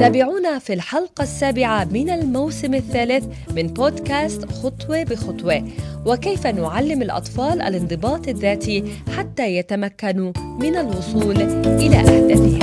تابعونا في الحلقة السابعة من الموسم الثالث من بودكاست خطوة بخطوة. وكيف نعلم الأطفال الانضباط الذاتي حتى يتمكنوا من الوصول إلى أهدافهم؟